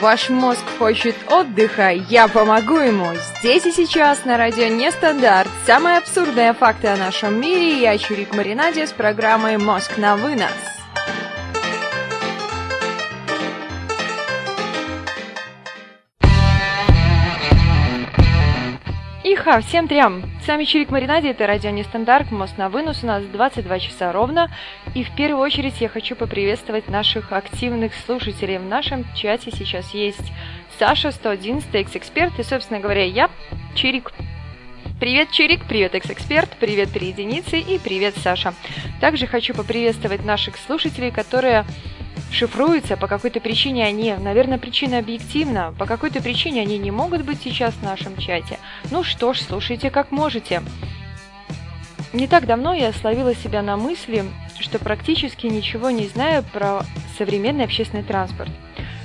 Ваш мозг хочет отдыха, я помогу ему. Здесь и сейчас на радио Нестандарт. Самые абсурдные факты о нашем мире. Я Чурик Маринаде с программой «Мозг на вынос». Иха, всем трям! С вами Чирик Маринаде, это радио Нестандарт, мост на вынос, у нас 22 часа ровно. И в первую очередь я хочу поприветствовать наших активных слушателей. В нашем чате сейчас есть Саша, 111, экс-эксперт, и, собственно говоря, я, Чирик. Привет, Чирик, привет, экс-эксперт, привет, три единицы и привет, Саша. Также хочу поприветствовать наших слушателей, которые шифруются, по какой-то причине они, наверное, причина объективна, по какой-то причине они не могут быть сейчас в нашем чате. Ну что ж, слушайте как можете. Не так давно я словила себя на мысли, что практически ничего не знаю про современный общественный транспорт.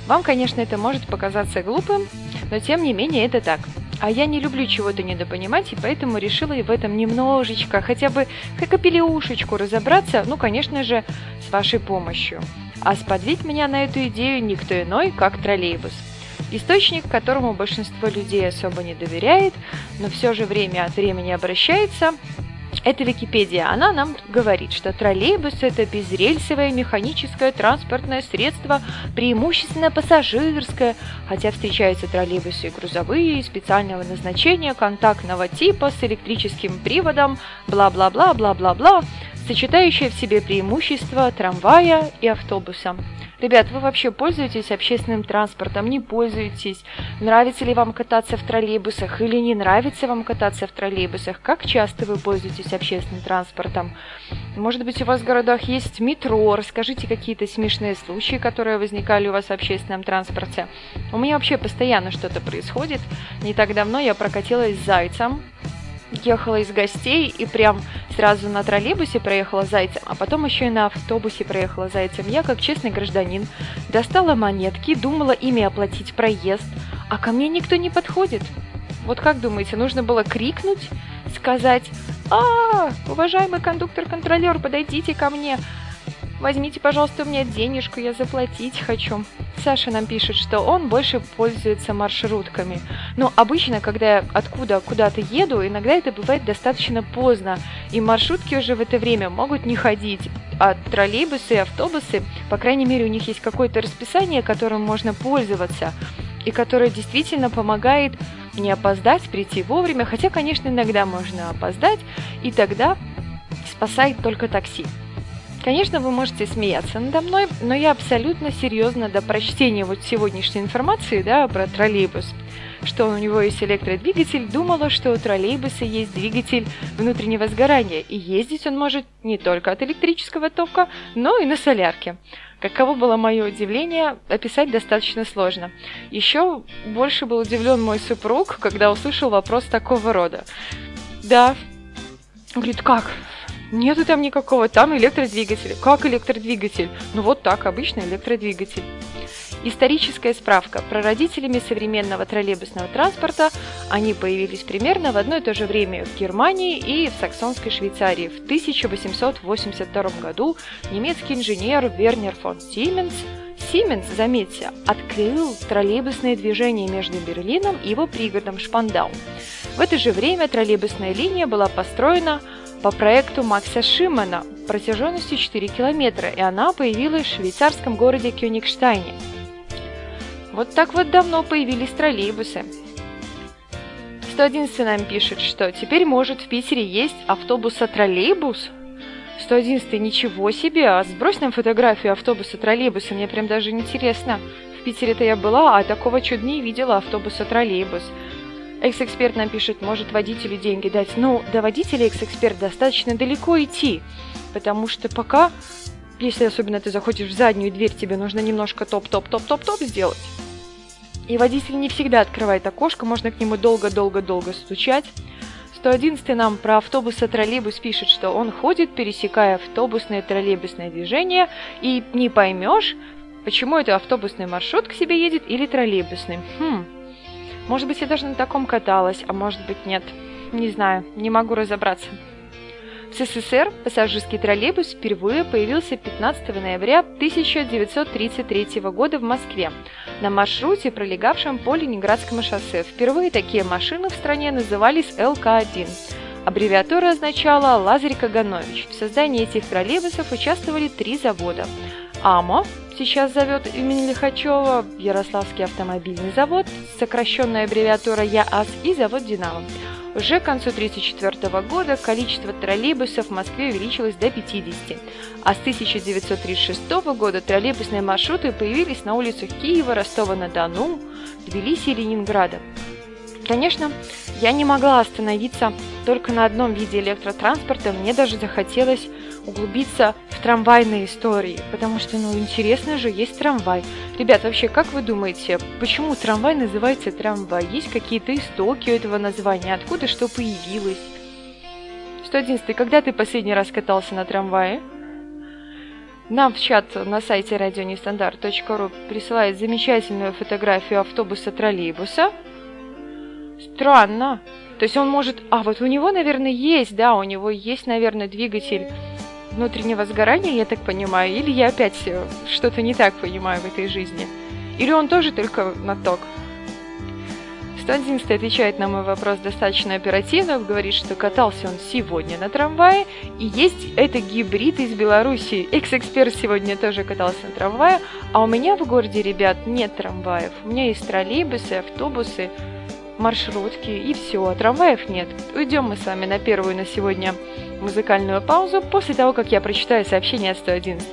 Вам, конечно, это может показаться глупым, но тем не менее это так. А я не люблю чего-то недопонимать, и поэтому решила и в этом немножечко, хотя бы как опелеушечку разобраться, ну, конечно же, с вашей помощью. А сподвиг меня на эту идею никто иной, как троллейбус. Источник, которому большинство людей особо не доверяет, но все же время от времени обращается, это Википедия. Она нам говорит, что троллейбус – это безрельсовое механическое транспортное средство, преимущественно пассажирское, хотя встречаются троллейбусы и грузовые, специального назначения, контактного типа с электрическим приводом, бла-бла-бла, бла-бла-бла сочетающая в себе преимущества трамвая и автобуса. Ребят, вы вообще пользуетесь общественным транспортом, не пользуетесь? Нравится ли вам кататься в троллейбусах или не нравится вам кататься в троллейбусах? Как часто вы пользуетесь общественным транспортом? Может быть, у вас в городах есть метро? Расскажите какие-то смешные случаи, которые возникали у вас в общественном транспорте. У меня вообще постоянно что-то происходит. Не так давно я прокатилась с зайцем ехала из гостей и прям сразу на троллейбусе проехала зайцем, а потом еще и на автобусе проехала зайцем. Я, как честный гражданин, достала монетки, думала ими оплатить проезд, а ко мне никто не подходит. Вот как думаете, нужно было крикнуть, сказать «А, уважаемый кондуктор-контролер, подойдите ко мне!» Возьмите, пожалуйста, у меня денежку, я заплатить хочу. Саша нам пишет, что он больше пользуется маршрутками. Но обычно, когда я откуда куда-то еду, иногда это бывает достаточно поздно, и маршрутки уже в это время могут не ходить. А троллейбусы и автобусы, по крайней мере, у них есть какое-то расписание, которым можно пользоваться, и которое действительно помогает не опоздать, прийти вовремя, хотя, конечно, иногда можно опоздать, и тогда спасает только такси. Конечно, вы можете смеяться надо мной, но я абсолютно серьезно до прочтения вот сегодняшней информации да, про троллейбус, что у него есть электродвигатель, думала, что у троллейбуса есть двигатель внутреннего сгорания, и ездить он может не только от электрического тока, но и на солярке. Каково было мое удивление, описать достаточно сложно. Еще больше был удивлен мой супруг, когда услышал вопрос такого рода. Да, говорит, как? Нету там никакого, там электродвигатель. Как электродвигатель? Ну вот так, обычный электродвигатель. Историческая справка. Прародителями современного троллейбусного транспорта они появились примерно в одно и то же время в Германии и в саксонской Швейцарии. В 1882 году немецкий инженер Вернер фон Сименс Сименс, заметьте, открыл троллейбусное движение между Берлином и его пригородом Шпандау. В это же время троллейбусная линия была построена по проекту Макса Шимана протяженностью 4 километра, и она появилась в швейцарском городе Кёнигштайне. Вот так вот давно появились троллейбусы. 111 нам пишет, что теперь может в Питере есть автобуса-троллейбус. 111 ничего себе, а сбрось нам фотографию автобуса-троллейбуса, мне прям даже интересно. В Питере-то я была, а такого чудо не видела автобуса-троллейбус. Экс-эксперт нам пишет, может водителю деньги дать. Ну, до водителя экс-эксперт достаточно далеко идти, потому что пока, если особенно ты заходишь в заднюю дверь, тебе нужно немножко топ-топ-топ-топ-топ сделать. И водитель не всегда открывает окошко, можно к нему долго-долго-долго стучать. 111 нам про автобуса троллейбус пишет, что он ходит, пересекая автобусное троллейбусное движение, и не поймешь, почему это автобусный маршрут к себе едет или троллейбусный. Хм, может быть, я даже на таком каталась, а может быть нет. Не знаю, не могу разобраться. В СССР пассажирский троллейбус впервые появился 15 ноября 1933 года в Москве на маршруте, пролегавшем по Ленинградскому шоссе. Впервые такие машины в стране назывались ЛК-1. Аббревиатура означала «Лазарь Каганович». В создании этих троллейбусов участвовали три завода. АМО, сейчас зовет имени Лихачева, Ярославский автомобильный завод, сокращенная аббревиатура ЯАС и завод «Динамо». Уже к концу 1934 года количество троллейбусов в Москве увеличилось до 50, а с 1936 года троллейбусные маршруты появились на улицах Киева, Ростова-на-Дону, Тбилиси и Ленинграда. Конечно, я не могла остановиться только на одном виде электротранспорта, мне даже захотелось углубиться в трамвайные истории, потому что, ну, интересно же, есть трамвай. Ребят, вообще, как вы думаете, почему трамвай называется трамвай? Есть какие-то истоки у этого названия? Откуда что появилось? 111. Когда ты последний раз катался на трамвае? Нам в чат на сайте радионестандарт.ру присылает замечательную фотографию автобуса-троллейбуса. Странно. То есть он может... А, вот у него, наверное, есть, да, у него есть, наверное, двигатель внутреннего сгорания, я так понимаю, или я опять что-то не так понимаю в этой жизни. Или он тоже только на ток. 111 отвечает на мой вопрос достаточно оперативно, говорит, что катался он сегодня на трамвае, и есть это гибрид из Беларуси. Экс-эксперт сегодня тоже катался на трамвае, а у меня в городе, ребят, нет трамваев. У меня есть троллейбусы, автобусы, маршрутки и все, а трамваев нет. Уйдем мы с вами на первую на сегодня музыкальную паузу после того, как я прочитаю сообщение от 111.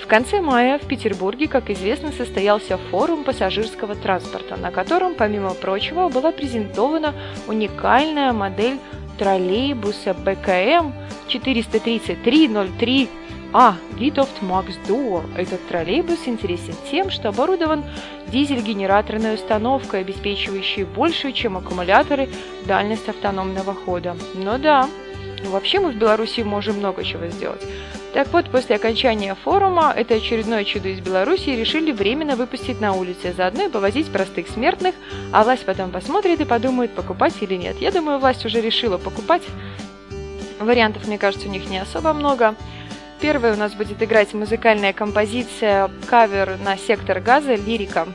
В конце мая в Петербурге, как известно, состоялся форум пассажирского транспорта, на котором, помимо прочего, была презентована уникальная модель троллейбуса БКМ 43303 а, Витовт Макс Дуо. Этот троллейбус интересен тем, что оборудован дизель-генераторной установкой, обеспечивающей большую, чем аккумуляторы, дальность автономного хода. Ну да, вообще мы в Беларуси можем много чего сделать. Так вот, после окончания форума это очередное чудо из Беларуси решили временно выпустить на улице, заодно и повозить простых смертных, а власть потом посмотрит и подумает, покупать или нет. Я думаю, власть уже решила покупать. Вариантов, мне кажется, у них не особо много. Первой у нас будет играть музыкальная композиция кавер на сектор газа «Лирика».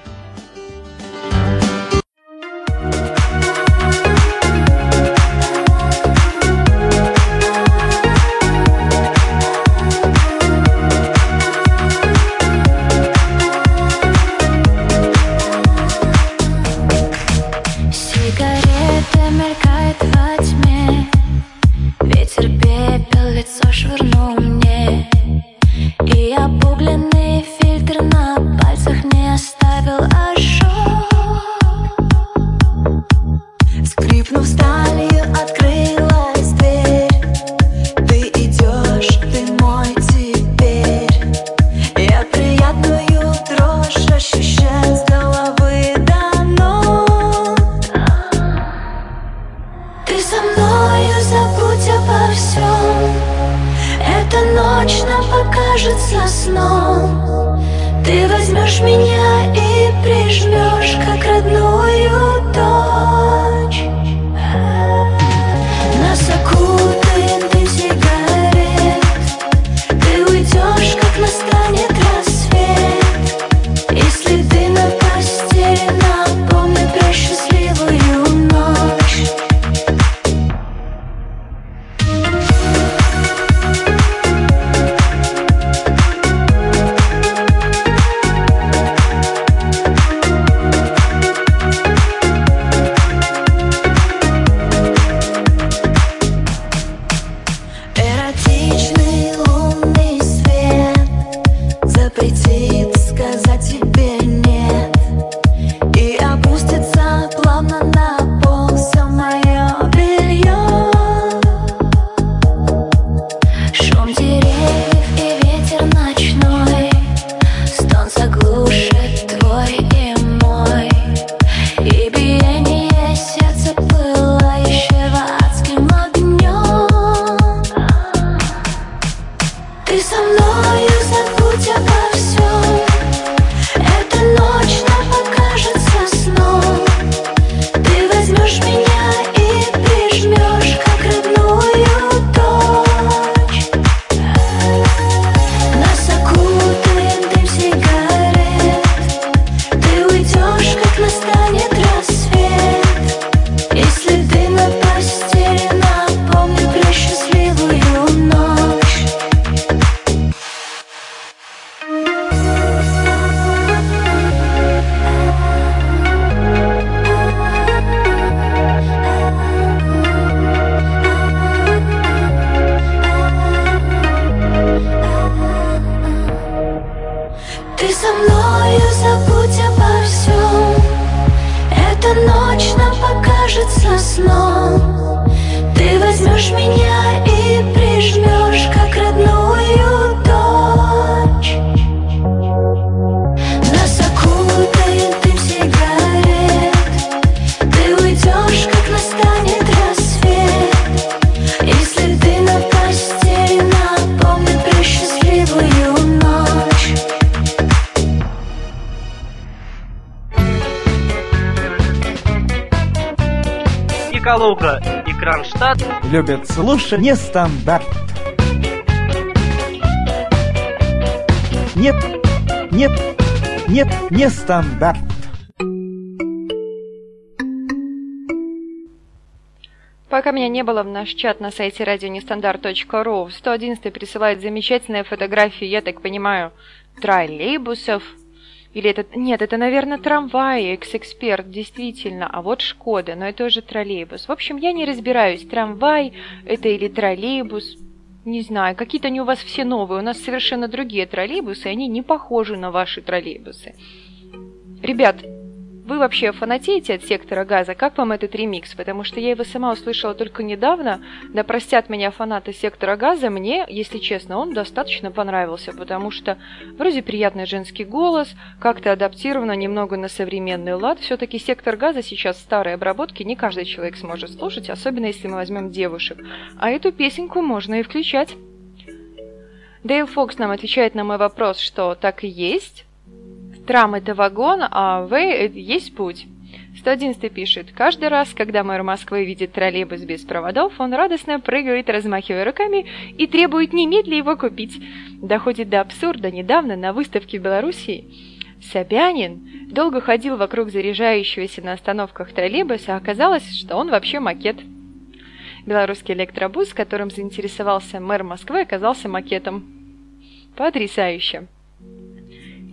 Любят слушать нестандарт. Нет, нет, нет, не стандарт. Пока меня не было в наш чат на сайте радионестандарт.ру, 111 присылает замечательные фотографии, я так понимаю, троллейбусов, или это... Нет, это, наверное, трамвай, экс-эксперт, действительно. А вот Шкода, но это уже троллейбус. В общем, я не разбираюсь, трамвай это или троллейбус. Не знаю, какие-то они у вас все новые. У нас совершенно другие троллейбусы, они не похожи на ваши троллейбусы. Ребят, вы вообще фанатеете от сектора газа? Как вам этот ремикс? Потому что я его сама услышала только недавно. Да простят меня фанаты сектора газа, мне, если честно, он достаточно понравился, потому что вроде приятный женский голос, как-то адаптировано немного на современный лад. Все-таки сектор газа сейчас старой обработки не каждый человек сможет слушать, особенно если мы возьмем девушек. А эту песенку можно и включать. Дейл Фокс нам отвечает на мой вопрос, что так и есть. Трам – это вагон, а В – это есть путь. 111 пишет, каждый раз, когда мэр Москвы видит троллейбус без проводов, он радостно прыгает, размахивая руками, и требует немедленно его купить. Доходит до абсурда. Недавно на выставке в Белоруссии Собянин долго ходил вокруг заряжающегося на остановках троллейбуса, а оказалось, что он вообще макет. Белорусский электробус, которым заинтересовался мэр Москвы, оказался макетом. Потрясающе!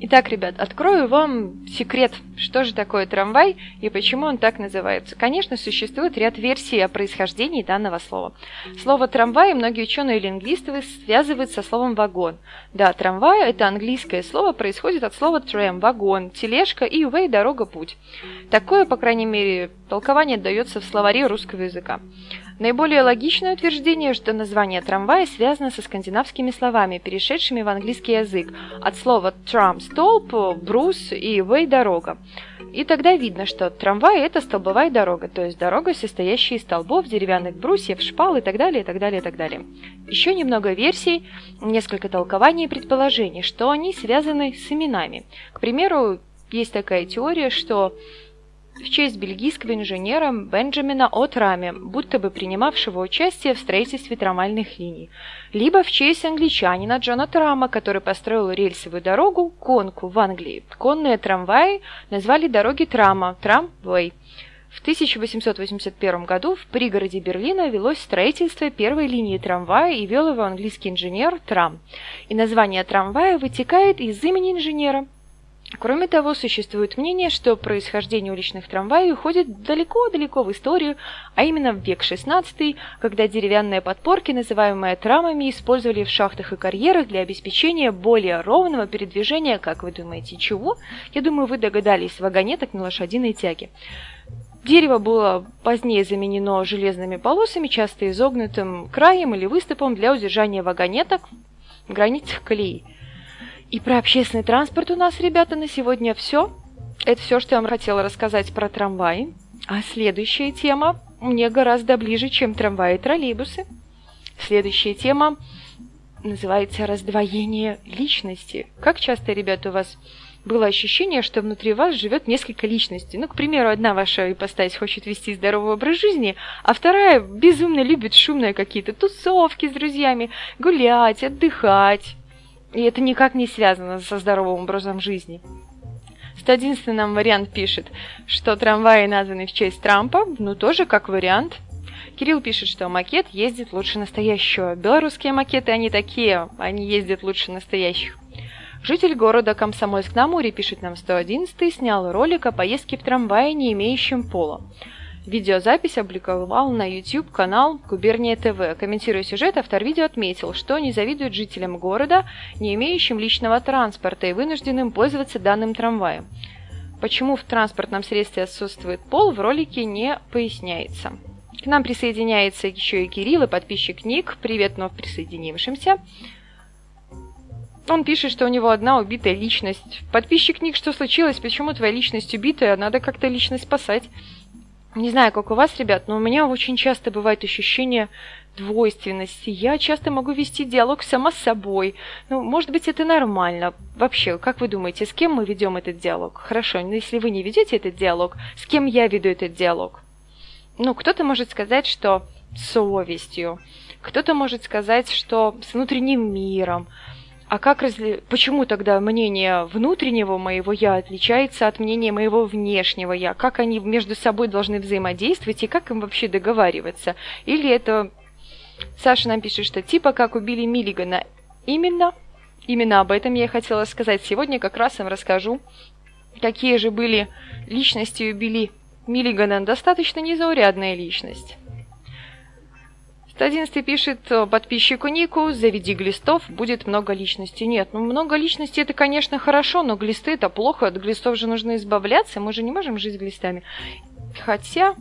Итак, ребят, открою вам секрет, что же такое трамвай и почему он так называется. Конечно, существует ряд версий о происхождении данного слова. Слово трамвай многие ученые и лингвисты связывают со словом вагон. Да, трамвай – это английское слово, происходит от слова tram – вагон, тележка и way – дорога, путь. Такое, по крайней мере, толкование дается в словаре русского языка. Наиболее логичное утверждение, что название трамвая связано со скандинавскими словами, перешедшими в английский язык, от слова «tram» – столб, «брус» и «way» – дорога. И тогда видно, что трамвай – это столбовая дорога, то есть дорога, состоящая из столбов, деревянных брусьев, шпал и так далее, и так далее, и так далее. Еще немного версий, несколько толкований и предположений, что они связаны с именами. К примеру, есть такая теория, что в честь бельгийского инженера Бенджамина О'Трами, будто бы принимавшего участие в строительстве трамвайных линий, либо в честь англичанина Джона Трама, который построил рельсовую дорогу Конку в Англии. Конные трамваи назвали дороги Трама – Трамвей. В 1881 году в пригороде Берлина велось строительство первой линии трамвая и вел его английский инженер Трам. И название трамвая вытекает из имени инженера – Кроме того, существует мнение, что происхождение уличных трамваев уходит далеко-далеко в историю, а именно в век XVI, когда деревянные подпорки, называемые трамами, использовали в шахтах и карьерах для обеспечения более ровного передвижения, как вы думаете, чего? Я думаю, вы догадались, вагонеток на лошадиной тяге. Дерево было позднее заменено железными полосами, часто изогнутым краем или выступом для удержания вагонеток в границах колеи. И про общественный транспорт у нас, ребята, на сегодня все. Это все, что я вам хотела рассказать про трамваи. А следующая тема мне гораздо ближе, чем трамваи и троллейбусы. Следующая тема называется раздвоение личности. Как часто, ребята, у вас было ощущение, что внутри вас живет несколько личностей. Ну, к примеру, одна ваша ипостась хочет вести здоровый образ жизни, а вторая безумно любит шумные какие-то тусовки с друзьями, гулять, отдыхать. И это никак не связано со здоровым образом жизни. 111 нам вариант пишет, что трамваи названы в честь Трампа, ну тоже как вариант. Кирилл пишет, что макет ездит лучше настоящего. Белорусские макеты, они такие, они ездят лучше настоящих. Житель города Комсомольск-на-Амуре, пишет нам 111, снял ролик о поездке в трамвае, не имеющем пола. Видеозапись опубликовал на YouTube канал Губерния ТВ. Комментируя сюжет, автор видео отметил, что не завидует жителям города, не имеющим личного транспорта и вынужденным пользоваться данным трамваем. Почему в транспортном средстве отсутствует пол, в ролике не поясняется. К нам присоединяется еще и Кирилл, и подписчик Ник. Привет вновь присоединившимся. Он пишет, что у него одна убитая личность. Подписчик Ник, что случилось? Почему твоя личность убитая? Надо как-то личность спасать. Не знаю, как у вас, ребят, но у меня очень часто бывает ощущение двойственности. Я часто могу вести диалог сама с собой. Ну, может быть, это нормально. Вообще, как вы думаете, с кем мы ведем этот диалог? Хорошо, но если вы не ведете этот диалог, с кем я веду этот диалог? Ну, кто-то может сказать, что совестью. Кто-то может сказать, что с внутренним миром. А как разли... почему тогда мнение внутреннего моего я отличается от мнения моего внешнего я? Как они между собой должны взаимодействовать и как им вообще договариваться? Или это Саша нам пишет, что типа как убили Миллигана. Именно, именно об этом я и хотела сказать. Сегодня как раз им расскажу, какие же были личности убили Миллигана. Достаточно незаурядная личность. 111 пишет подписчику Нику, заведи глистов, будет много личностей. Нет, ну много личностей это, конечно, хорошо, но глисты это плохо, от глистов же нужно избавляться, мы же не можем жить глистами. Хотя,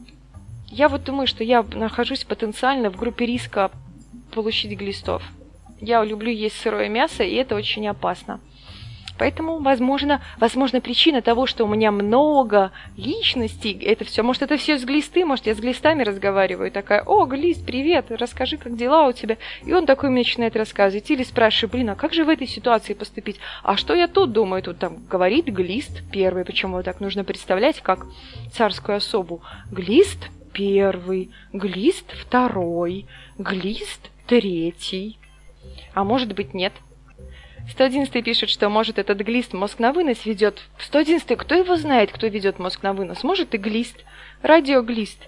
я вот думаю, что я нахожусь потенциально в группе риска получить глистов. Я люблю есть сырое мясо, и это очень опасно. Поэтому, возможно, возможно, причина того, что у меня много личностей, это все, может, это все с глисты, может, я с глистами разговариваю, такая, о, глист, привет, расскажи, как дела у тебя. И он такой мне начинает рассказывать. Или спрашиваю, блин, а как же в этой ситуации поступить? А что я тут думаю? Тут там говорит глист первый, почему так нужно представлять, как царскую особу. Глист первый, глист второй, глист третий. А может быть, нет. 111 пишет, что может этот глист мозг на вынос ведет. 111 кто его знает, кто ведет мозг на вынос? Может и глист. Радиоглист.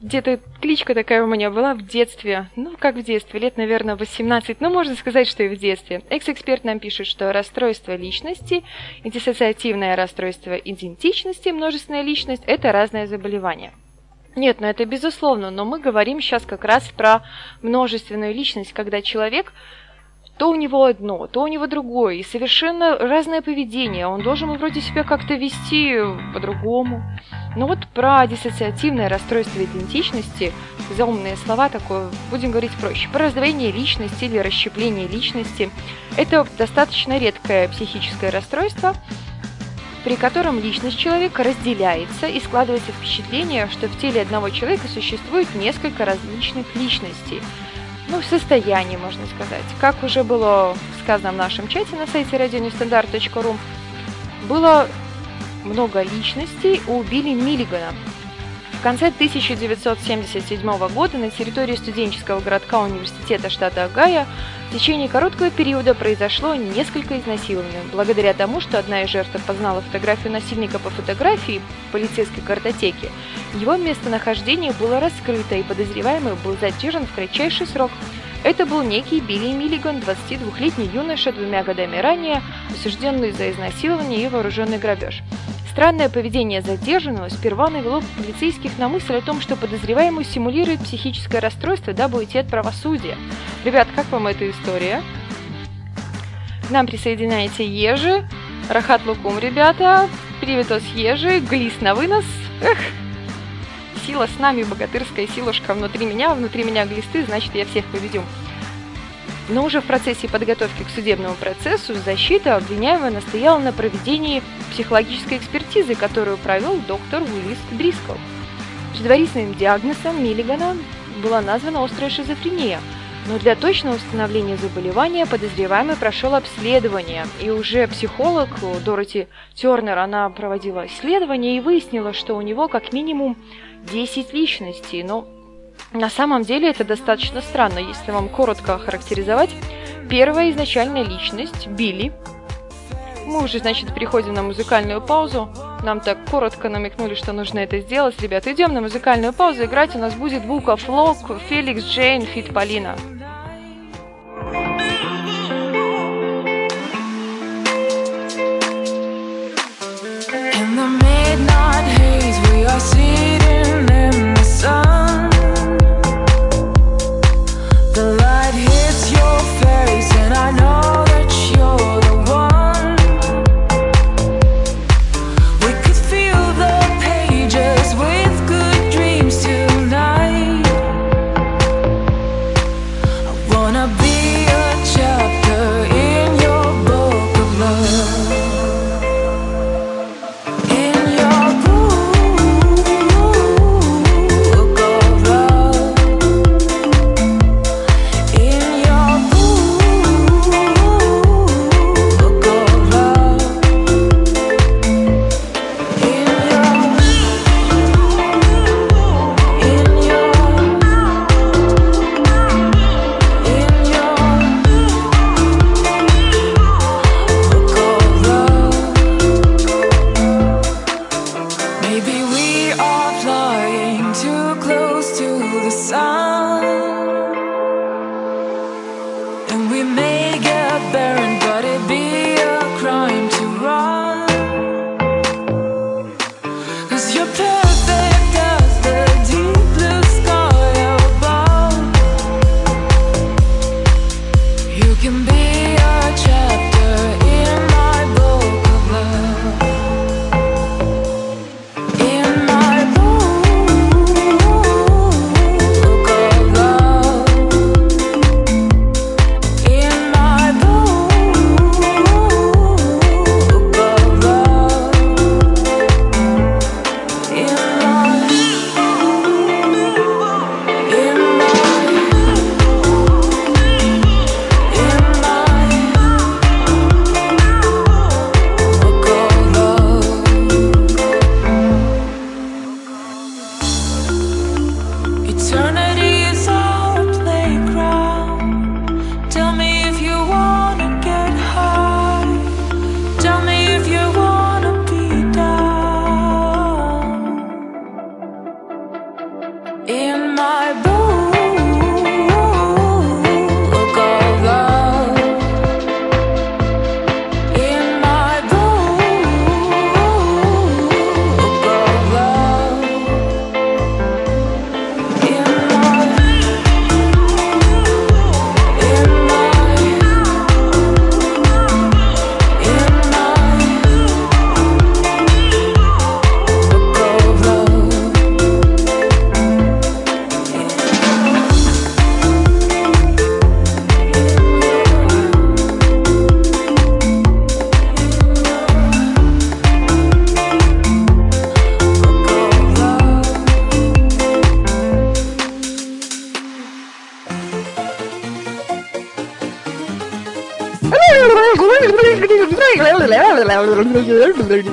Где-то кличка такая у меня была в детстве. Ну, как в детстве, лет, наверное, 18. Ну, можно сказать, что и в детстве. Экс-эксперт нам пишет, что расстройство личности и диссоциативное расстройство идентичности, множественная личность – это разное заболевание. Нет, ну это безусловно, но мы говорим сейчас как раз про множественную личность, когда человек то у него одно, то у него другое, и совершенно разное поведение. Он должен вроде себя как-то вести по-другому. Но вот про диссоциативное расстройство идентичности, заумные слова такое, будем говорить проще, про раздвоение личности или расщепление личности, это достаточно редкое психическое расстройство, при котором личность человека разделяется и складывается впечатление, что в теле одного человека существует несколько различных личностей – ну, состоянии, можно сказать. Как уже было сказано в нашем чате на сайте radionestandarт.ru, было много личностей у Билли Миллигана. В конце 1977 года на территории студенческого городка университета штата Огайо в течение короткого периода произошло несколько изнасилований, благодаря тому, что одна из жертв познала фотографию насильника по фотографии полицейской картотеки. Его местонахождение было раскрыто, и подозреваемый был задержан в кратчайший срок. Это был некий Билли Миллиган, 22-летний юноша, двумя годами ранее осужденный за изнасилование и вооруженный грабеж. Странное поведение задержанного сперва навело полицейских на мысль о том, что подозреваемый симулирует психическое расстройство, дабы уйти от правосудия. Ребят, как вам эта история? К нам присоединяете Ежи, Рахат Лукум, ребята, Привитос Ежи, Глис на вынос. Эх, сила с нами, богатырская силушка внутри меня, внутри меня глисты, значит я всех победю. Но уже в процессе подготовки к судебному процессу защита обвиняемого настояла на проведении психологической экспертизы, которую провел доктор Уиллис Дрискл. Предварительным диагнозом Миллигана была названа острая шизофрения, но для точного установления заболевания подозреваемый прошел обследование, и уже психолог Дороти Тернер, она проводила исследование и выяснила, что у него как минимум 10 личностей, но на самом деле это достаточно странно, если вам коротко охарактеризовать. Первая изначальная личность – Билли. Мы уже, значит, переходим на музыкальную паузу. Нам так коротко намекнули, что нужно это сделать. Ребят, идем на музыкальную паузу. Играть у нас будет of Lock, Феликс Джейн, Фит Полина.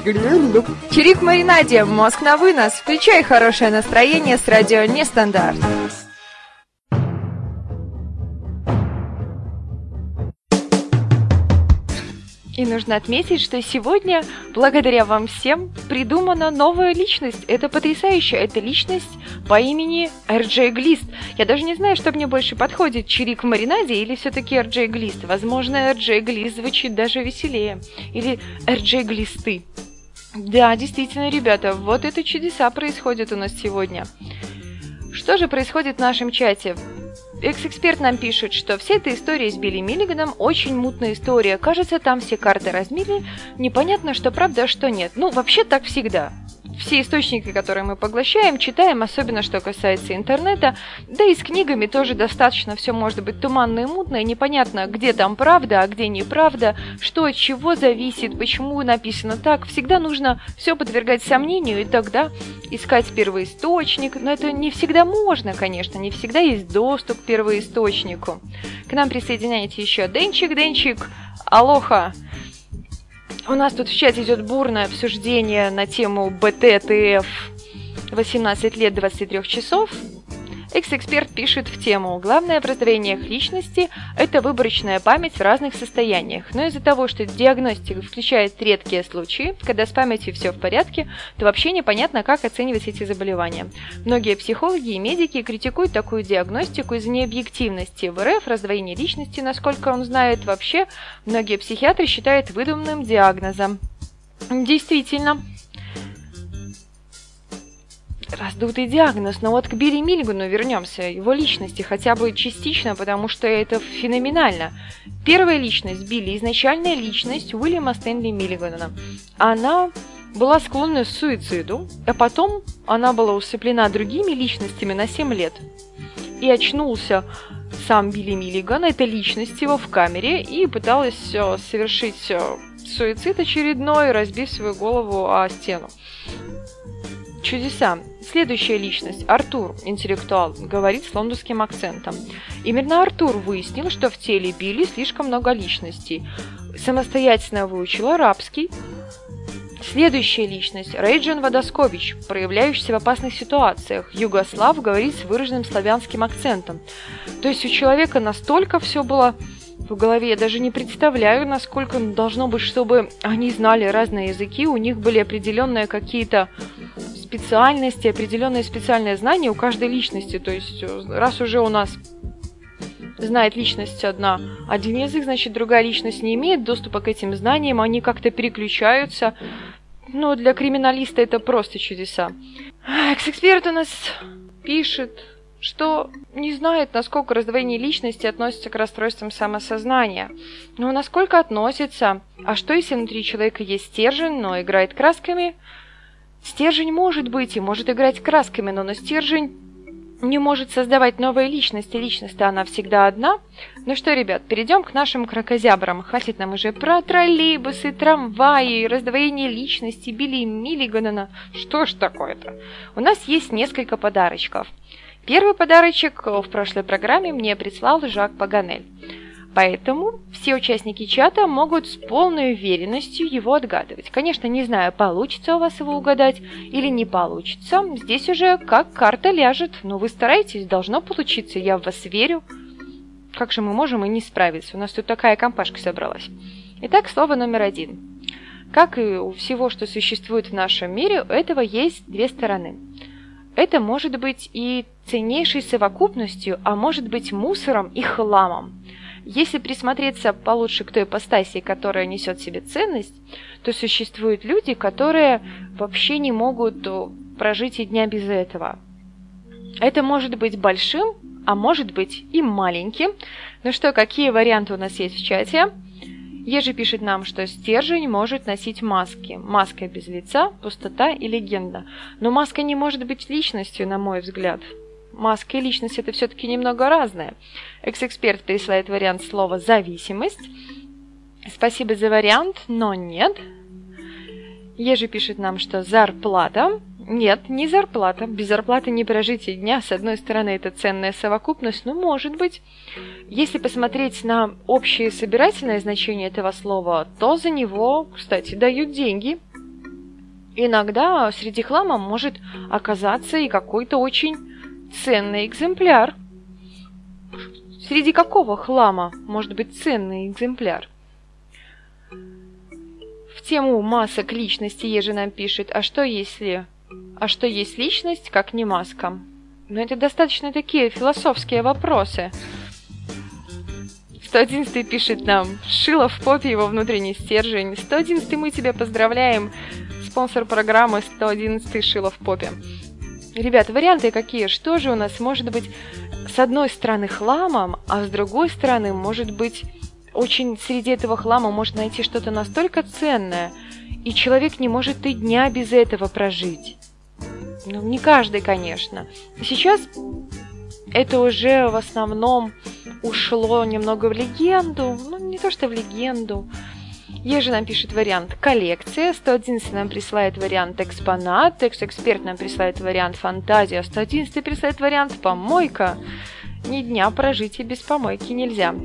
Чирик Маринаде, мозг на вынос. Включай хорошее настроение с радио Нестандарт. И нужно отметить, что сегодня, благодаря вам всем, придумана новая личность. Это потрясающе. Это личность по имени RJ Глист. Я даже не знаю, что мне больше подходит, чирик в маринаде или все-таки RJ Глист. Возможно, RJ Глист звучит даже веселее. Или RJ Глисты. Да, действительно, ребята, вот это чудеса происходят у нас сегодня. Что же происходит в нашем чате? Экс-эксперт нам пишет, что вся эта история с Билли Миллиганом очень мутная история. Кажется, там все карты размили, непонятно, что правда, а что нет. Ну, вообще так всегда все источники, которые мы поглощаем, читаем, особенно что касается интернета, да и с книгами тоже достаточно все может быть туманно и мутно, и непонятно, где там правда, а где неправда, что от чего зависит, почему написано так. Всегда нужно все подвергать сомнению, и тогда искать первоисточник. Но это не всегда можно, конечно, не всегда есть доступ к первоисточнику. К нам присоединяется еще Денчик. Денчик, алоха! У нас тут в чате идет бурное обсуждение на тему БТТФ 18 лет 23 часов. Экс-эксперт пишет в тему «Главное в раздвоениях личности – это выборочная память в разных состояниях. Но из-за того, что диагностика включает редкие случаи, когда с памятью все в порядке, то вообще непонятно, как оценивать эти заболевания. Многие психологи и медики критикуют такую диагностику из-за необъективности. В РФ раздвоение личности, насколько он знает, вообще многие психиатры считают выдуманным диагнозом. Действительно, раздутый диагноз, но вот к Билли Миллигану вернемся, его личности хотя бы частично, потому что это феноменально. Первая личность Билли, изначальная личность Уильяма Стэнли Миллигана, она была склонна к суициду, а потом она была усыплена другими личностями на 7 лет. И очнулся сам Билли Миллиган, это личность его в камере, и пыталась э, совершить э, суицид очередной, разбив свою голову о стену. Чудеса. Следующая личность, Артур, интеллектуал, говорит с лондонским акцентом. Именно Артур выяснил, что в теле Билли слишком много личностей. Самостоятельно выучил арабский. Следующая личность, Рейджин Водоскович, проявляющийся в опасных ситуациях. Югослав говорит с выраженным славянским акцентом. То есть у человека настолько все было в голове. Я даже не представляю, насколько должно быть, чтобы они знали разные языки, у них были определенные какие-то специальности, определенные специальные знания у каждой личности. То есть, э, раз уже у нас знает личность одна один язык, значит, другая личность не имеет доступа к этим знаниям, они как-то переключаются. Ну, для криминалиста это просто чудеса. Экс-эксперт у нас пишет, что не знает, насколько раздвоение личности относится к расстройствам самосознания. Но насколько относится? А что если внутри человека есть стержень, но играет красками? Стержень может быть и может играть красками, но на стержень не может создавать новые личности. Личность она всегда одна. Ну что, ребят, перейдем к нашим крокозябрам. Хватит нам уже про троллейбусы, трамваи, раздвоение личности, Билли Миллигана. Что ж такое-то? У нас есть несколько подарочков. Первый подарочек в прошлой программе мне прислал Жак Паганель. Поэтому все участники чата могут с полной уверенностью его отгадывать. Конечно, не знаю, получится у вас его угадать или не получится. Здесь уже как карта ляжет. Но вы стараетесь, должно получиться. Я в вас верю. Как же мы можем и не справиться? У нас тут такая компашка собралась. Итак, слово номер один. Как и у всего, что существует в нашем мире, у этого есть две стороны. Это может быть и ценнейшей совокупностью, а может быть мусором и хламом. Если присмотреться получше к той ипостаси, которая несет в себе ценность, то существуют люди, которые вообще не могут э, прожить и дня без этого. Это может быть большим, а может быть и маленьким. Ну что, какие варианты у нас есть в чате? Ежи пишет нам, что стержень может носить маски. Маска без лица, пустота и легенда. Но маска не может быть личностью, на мой взгляд маска и личность это все-таки немного разное. Экс-эксперт присылает вариант слова «зависимость». Спасибо за вариант, но нет. Ежи пишет нам, что зарплата. Нет, не зарплата. Без зарплаты не прожить и дня. С одной стороны, это ценная совокупность, но может быть. Если посмотреть на общее собирательное значение этого слова, то за него, кстати, дают деньги. Иногда среди хлама может оказаться и какой-то очень ценный экземпляр. Среди какого хлама может быть ценный экземпляр? В тему масок личности Ежи нам пишет, а что если а что есть личность, как не маска? Но это достаточно такие философские вопросы. 111 пишет нам, шило в попе его внутренний стержень. 111 мы тебя поздравляем, спонсор программы 111 шило в попе. Ребят, варианты какие? Что же у нас может быть с одной стороны хламом, а с другой стороны может быть очень среди этого хлама может найти что-то настолько ценное, и человек не может и дня без этого прожить. Ну, не каждый, конечно. Сейчас это уже в основном ушло немного в легенду. Ну, не то, что в легенду. Ежи нам пишет вариант коллекция, 111 нам присылает вариант экспонат, экс-эксперт нам присылает вариант фантазия, 111 присылает вариант помойка. Ни дня прожить и без помойки нельзя.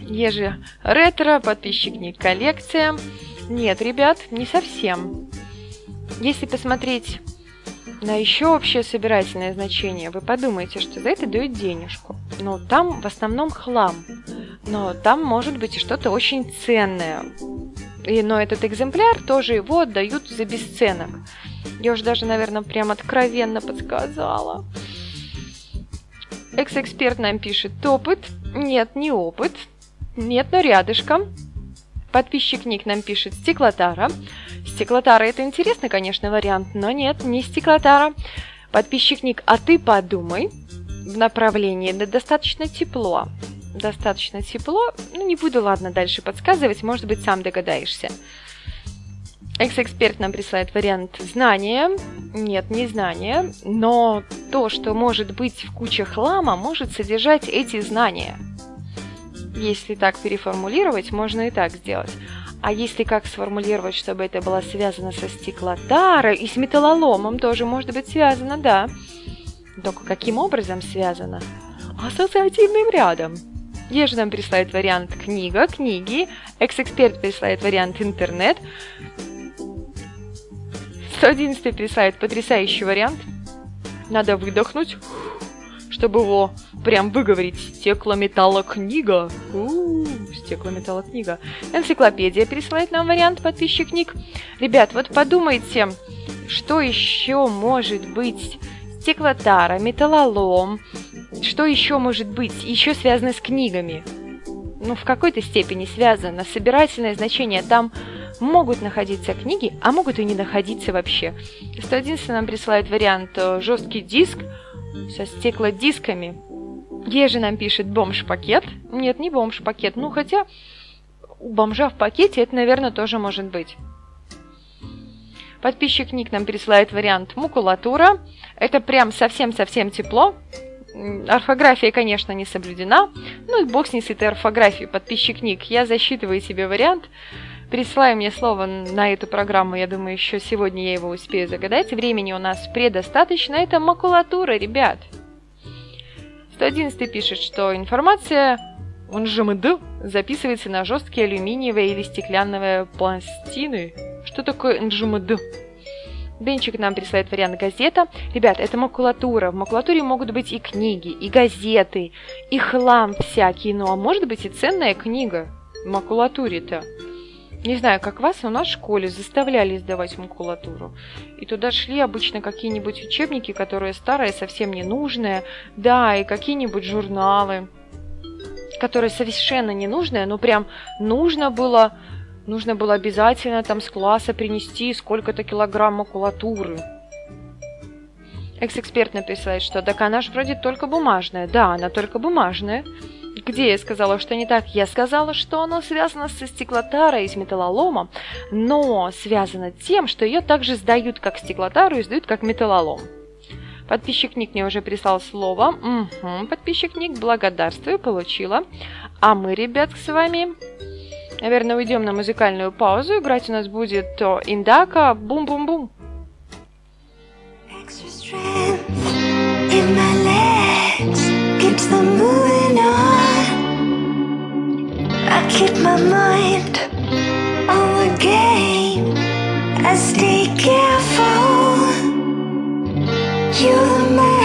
Ежи ретро, подписчик не коллекция. Нет, ребят, не совсем. Если посмотреть на еще общее собирательное значение, вы подумаете, что за это дают денежку. Но там в основном хлам. Но там может быть и что-то очень ценное. И, но этот экземпляр тоже его отдают за бесценок. Я уже даже, наверное, прям откровенно подсказала. Экс-эксперт нам пишет опыт. Нет, не опыт. Нет, но рядышком. Подписчик Ник нам пишет стеклотара. Стеклотара это интересный, конечно, вариант, но нет, не стеклотара. Подписчик Ник, а ты подумай в направлении, да достаточно тепло. Достаточно тепло. Ну, не буду, ладно, дальше подсказывать, может быть, сам догадаешься. Экс-эксперт нам присылает вариант знания. Нет, не знания, но то, что может быть в куче хлама, может содержать эти знания. Если так переформулировать, можно и так сделать. А если как сформулировать, чтобы это было связано со стеклотарой и с металлоломом, тоже может быть связано, да. Только каким образом связано? Ассоциативным рядом. Еж нам присылает вариант книга, книги, экс-эксперт присылает вариант интернет, 111 присылает потрясающий вариант. Надо выдохнуть чтобы его прям выговорить. Стеклометаллокнига. Стеклометаллокнига. Энциклопедия присылает нам вариант подписчик Ник. Ребят, вот подумайте, что еще может быть стеклотара, металлолом, что еще может быть, еще связано с книгами. Ну, в какой-то степени связано. Собирательное значение там могут находиться книги, а могут и не находиться вообще. 111 нам присылает вариант э, жесткий диск, со стеклодисками. Еже нам пишет бомж-пакет. Нет, не бомж-пакет. Ну, хотя у бомжа в пакете это, наверное, тоже может быть. Подписчик Ник нам присылает вариант макулатура. Это прям совсем-совсем тепло. Орфография, конечно, не соблюдена. Ну и бог с ней с этой орфографией, подписчик Ник. Я засчитываю тебе вариант. Присылай мне слово на эту программу, я думаю, еще сегодня я его успею загадать. Времени у нас предостаточно. Это макулатура, ребят. 111 пишет, что информация, он же МД, записывается на жесткие алюминиевые или стеклянные пластины. Что такое НЖМД? Денчик нам присылает вариант газета. Ребят, это макулатура. В макулатуре могут быть и книги, и газеты, и хлам всякий. Ну, а может быть и ценная книга в макулатуре-то. Не знаю, как вас, но у нас в школе заставляли сдавать макулатуру. И туда шли обычно какие-нибудь учебники, которые старые, совсем не нужные. Да, и какие-нибудь журналы, которые совершенно не нужные, но прям нужно было, нужно было обязательно там с класса принести сколько-то килограмм макулатуры. Экс-эксперт написал, что так она же вроде только бумажная. Да, она только бумажная. Где я сказала, что не так? Я сказала, что оно связано со стеклотарой и с металлоломом, но связано тем, что ее также сдают как стеклотару и сдают как металлолом. Подписчик Ник мне уже прислал слово. Угу, подписчик Ник, благодарствую, получила. А мы, ребят, с вами, Наверное, уйдем на музыкальную паузу. Играть у нас будет Индака «Бум-бум-бум». Extra strength in my legs keeps the moving on. I keep my mind on the game. I stay careful. You're the man.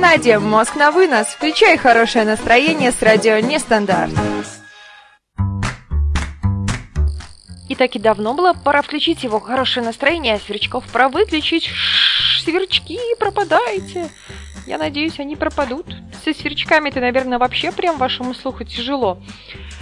Маринаде, мозг на вынос. Включай хорошее настроение с радио Нестандарт. И так и давно было пора включить его хорошее настроение, а сверчков пора выключить. Шш, сверчки, пропадайте. Я надеюсь, они пропадут. Со сверчками-то, наверное, вообще прям вашему слуху тяжело.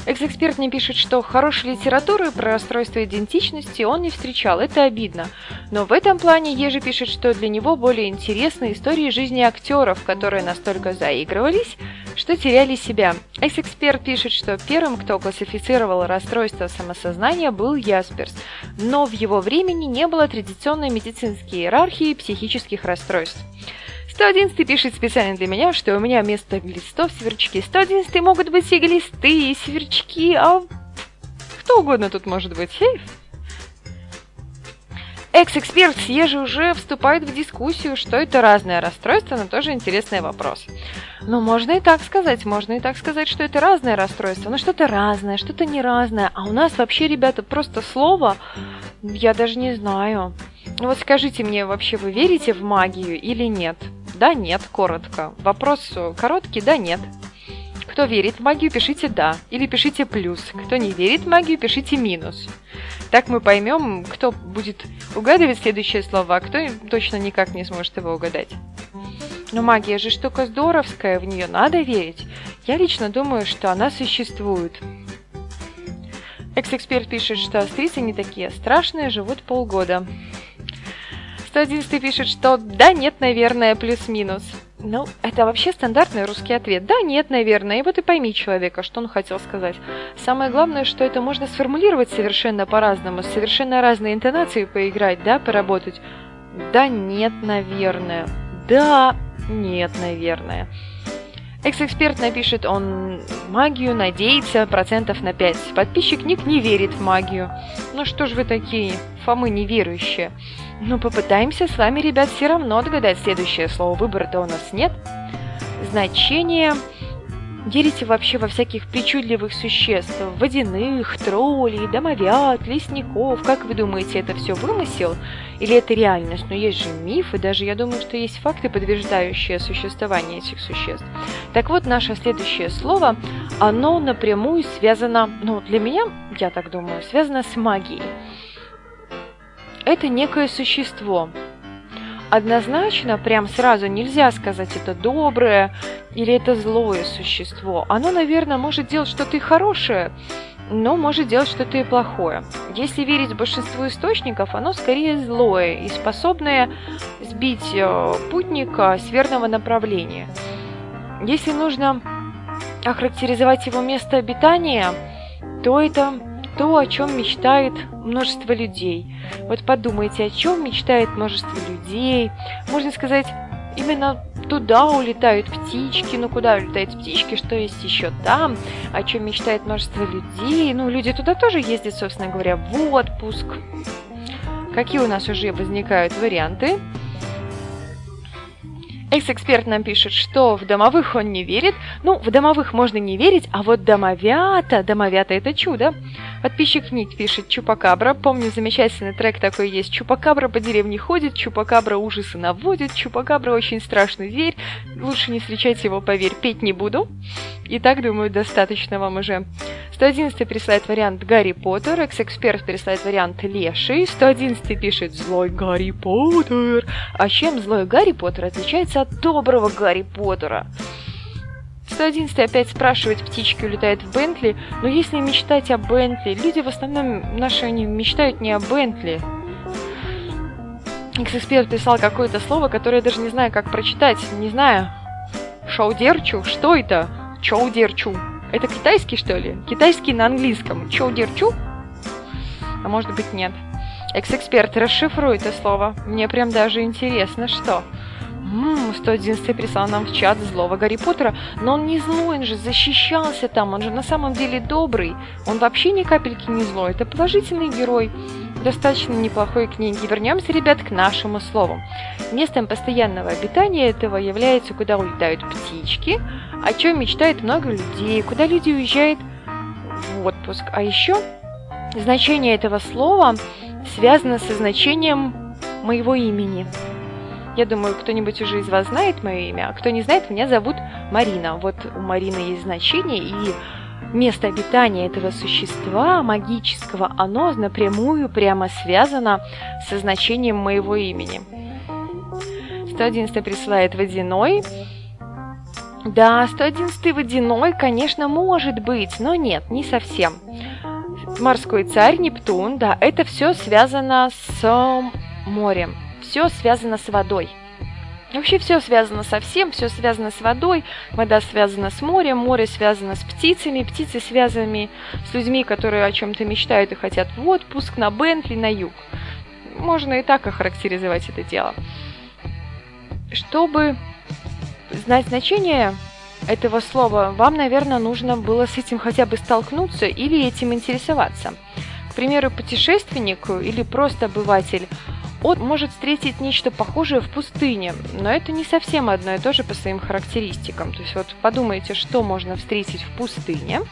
Экс-эксперт мне пишет, что хорошей литературы про расстройство идентичности он не встречал. Это обидно. Но в этом плане Ежи пишет, что для него более интересны истории жизни актеров, которые настолько заигрывались, что теряли себя. Экс-эксперт пишет, что первым, кто классифицировал расстройство самосознания, был Ясперс. Но в его времени не было традиционной медицинской иерархии психических расстройств. 111 пишет специально для меня, что у меня вместо глистов сверчки. 111 могут быть и глисты, и сверчки, а кто угодно тут может быть. Эй. Экс-эксперт Сьежи уже вступает в дискуссию, что это разное расстройство, но тоже интересный вопрос. Ну, можно и так сказать, можно и так сказать, что это разное расстройство, но что-то разное, что-то не разное. А у нас вообще, ребята, просто слово, я даже не знаю. Ну вот скажите мне, вообще вы верите в магию или нет? Да, нет, коротко. Вопрос короткий, да, нет. Кто верит в магию, пишите «да» или пишите «плюс». Кто не верит в магию, пишите «минус». Так мы поймем, кто будет угадывать следующее слово, а кто точно никак не сможет его угадать. Но магия же штука здоровская, в нее надо верить. Я лично думаю, что она существует. Экс-эксперт пишет, что австрийцы не такие страшные, живут полгода. 111 пишет, что да, нет, наверное, плюс-минус. Ну, это вообще стандартный русский ответ. Да, нет, наверное. И вот и пойми человека, что он хотел сказать. Самое главное, что это можно сформулировать совершенно по-разному, совершенно разной интонацией поиграть, да, поработать. Да, нет, наверное. Да, нет, наверное. Экс-эксперт напишет, он магию надеется процентов на 5. Подписчик Ник не верит в магию. Ну что ж вы такие, Фомы неверующие. Ну попытаемся с вами, ребят, все равно отгадать следующее слово. Выбора-то у нас нет. Значение Верите вообще во всяких причудливых существ, водяных, троллей, домовят, лесников? Как вы думаете, это все вымысел? Или это реальность? Но есть же мифы, даже я думаю, что есть факты, подтверждающие существование этих существ. Так вот, наше следующее слово, оно напрямую связано, ну, для меня, я так думаю, связано с магией. Это некое существо, однозначно, прям сразу нельзя сказать, это доброе или это злое существо. Оно, наверное, может делать что-то и хорошее, но может делать что-то и плохое. Если верить большинству источников, оно скорее злое и способное сбить э, путника с верного направления. Если нужно охарактеризовать его место обитания, то это то, о чем мечтает множество людей. Вот подумайте, о чем мечтает множество людей. Можно сказать, именно туда улетают птички. Ну, куда улетают птички, что есть еще там, о чем мечтает множество людей. Ну, люди туда тоже ездят, собственно говоря, в отпуск. Какие у нас уже возникают варианты? Экс-эксперт нам пишет, что в домовых он не верит. Ну, в домовых можно не верить, а вот домовята, домовята это чудо. Подписчик Ник пишет Чупакабра. Помню, замечательный трек такой есть. Чупакабра по деревне ходит, Чупакабра ужасы наводит, Чупакабра очень страшный зверь. Лучше не встречать его, поверь, петь не буду. И так, думаю, достаточно вам уже. 111 присылает вариант Гарри Поттер, экс-эксперт присылает вариант Леший, 111 пишет «Злой Гарри Поттер». А чем злой Гарри Поттер отличается от доброго Гарри Поттера? 111 опять спрашивает, птички улетают в Бентли, но если мечтать о Бентли, люди в основном наши они мечтают не о Бентли. Экс-эксперт писал какое-то слово, которое я даже не знаю, как прочитать. Не знаю. Шоудерчу? Что это? Чоудерчу. Это китайский, что ли? Китайский на английском. Чоудерчу? А может быть нет. Экс-эксперт, расшифруй это слово. Мне прям даже интересно, что. Ммм, 111 прислал нам в чат злого Гарри Поттера, но он не злой, он же защищался там, он же на самом деле добрый. Он вообще ни капельки не злой, это положительный герой. Достаточно неплохой книги. Вернемся, ребят, к нашему слову. Местом постоянного обитания этого является, куда улетают птички, о чем мечтает много людей, куда люди уезжают в отпуск. А еще значение этого слова связано со значением моего имени. Я думаю, кто-нибудь уже из вас знает мое имя, а кто не знает, меня зовут Марина. Вот у Марины есть значение, и место обитания этого существа магического, оно напрямую прямо связано со значением моего имени. 111 присылает водяной. Да, 111 водяной, конечно, может быть, но нет, не совсем. Морской царь Нептун, да, это все связано с морем все связано с водой. Вообще все связано со всем, все связано с водой, вода связана с морем, море связано с птицами, птицы связаны с людьми, которые о чем-то мечтают и хотят в отпуск, на Бентли, на юг. Можно и так охарактеризовать это дело. Чтобы знать значение этого слова, вам, наверное, нужно было с этим хотя бы столкнуться или этим интересоваться. К примеру, путешественник или просто обыватель он может встретить нечто похожее в пустыне, но это не совсем одно и то же по своим характеристикам. То есть вот подумайте, что можно встретить в пустыне,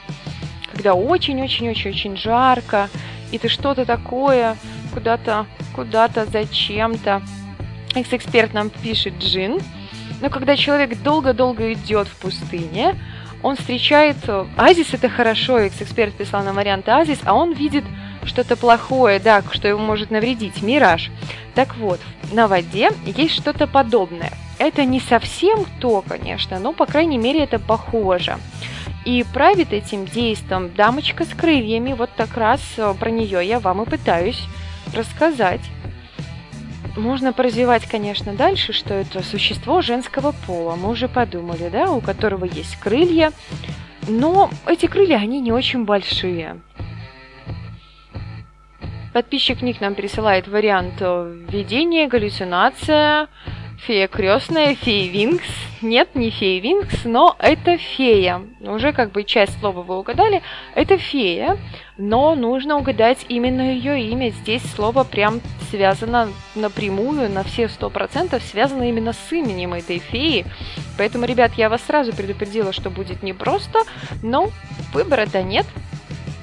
когда очень-очень-очень-очень жарко, и ты что-то такое куда-то, куда-то, зачем-то. Экс-эксперт нам пишет джин. Но когда человек долго-долго идет в пустыне, он встречает... Азис это хорошо, экс-эксперт писал нам вариант Азис, а он видит что-то плохое, да, что ему может навредить, мираж. Так вот, на воде есть что-то подобное. Это не совсем то, конечно, но, по крайней мере, это похоже. И правит этим действом дамочка с крыльями. Вот так раз э, про нее я вам и пытаюсь рассказать. Можно прозевать, конечно, дальше, что это существо женского пола. Мы уже подумали, да, у которого есть крылья. Но эти крылья, они не очень большие. Подписчик Ник нам присылает вариант э, видения, галлюцинация, фея крестная, фея Винкс. Нет, не фея Винкс, но это фея. Уже как бы часть слова вы угадали. Это фея, но нужно угадать именно ее имя. Здесь слово прям связано напрямую, на все сто процентов связано именно с именем этой феи. Поэтому, ребят, я вас сразу предупредила, что будет непросто, но выбора-то нет.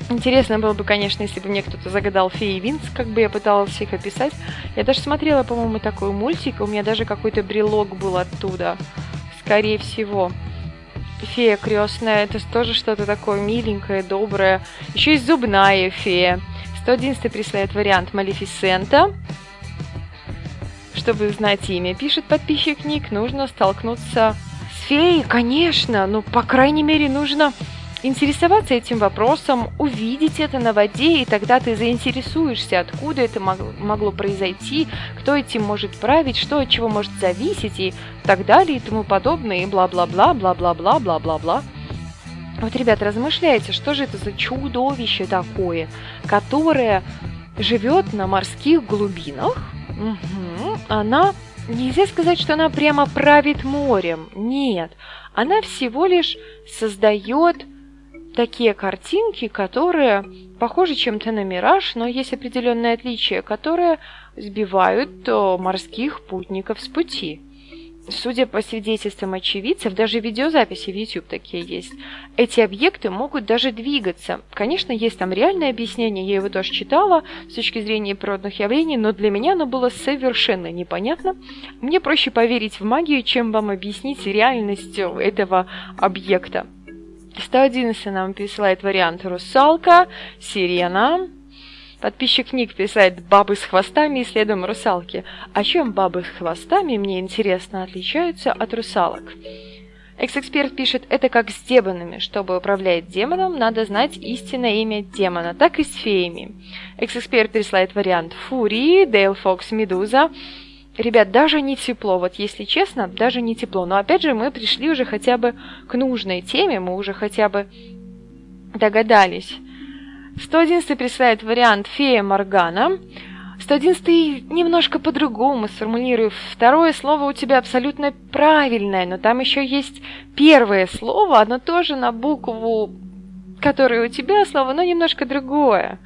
Интересно было бы, конечно, если бы мне кто-то загадал феи Винс, как бы я пыталась их описать. Я даже смотрела, по-моему, такой мультик, у меня даже какой-то брелок был оттуда, скорее всего. Фея крестная, это тоже что-то такое миленькое, доброе. Еще есть зубная фея. 111 присылает вариант Малефисента. Чтобы знать имя, пишет подписчик Ник, нужно столкнуться с феей, конечно, ну, по крайней мере, нужно интересоваться этим вопросом, увидеть это на воде, и тогда ты заинтересуешься, откуда это могло произойти, кто этим может править, что от чего может зависеть, и так далее, и тому подобное, и бла-бла-бла, бла-бла-бла, бла-бла-бла. Вот, ребят, размышляйте, что же это за чудовище такое, которое живет на морских глубинах. Угу. Она, нельзя сказать, что она прямо правит морем. Нет, она всего лишь создает такие картинки, которые похожи чем-то на мираж, но есть определенные отличия, которые сбивают морских путников с пути. Судя по свидетельствам очевидцев, даже видеозаписи в YouTube такие есть, эти объекты могут даже двигаться. Конечно, есть там реальное объяснение, я его тоже читала с точки зрения природных явлений, но для меня оно было совершенно непонятно. Мне проще поверить в магию, чем вам объяснить реальность этого объекта. 111 нам присылает вариант «Русалка», «Сирена». Подписчик Ник писает «Бабы с хвостами» и следом «Русалки». А чем бабы с хвостами, мне интересно, отличаются от русалок? Экс-эксперт пишет, это как с демонами. Чтобы управлять демоном, надо знать истинное имя демона, так и с феями. Экс-эксперт присылает вариант Фурии, Дейл Фокс, Медуза. Ребят, даже не тепло, вот если честно, даже не тепло. Но опять же, мы пришли уже хотя бы к нужной теме, мы уже хотя бы догадались. 111 присылает вариант фея Моргана. 111 немножко по-другому сформулирую. Второе слово у тебя абсолютно правильное, но там еще есть первое слово, оно тоже на букву, которое у тебя слово, но немножко другое.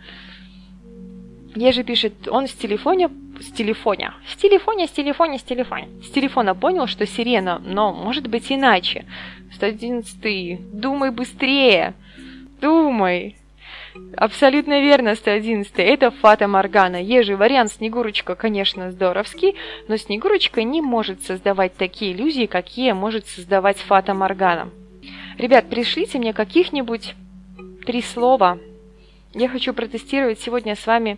Еже пишет, он с телефона с телефона. С телефона, с телефона, с телефона. С телефона понял, что сирена, но может быть иначе. 111. Думай быстрее. Думай. Абсолютно верно, 111. Это Фата Моргана. Ежи вариант Снегурочка, конечно, здоровский, но Снегурочка не может создавать такие иллюзии, какие может создавать Фата Моргана. Ребят, пришлите мне каких-нибудь три слова. Я хочу протестировать сегодня с вами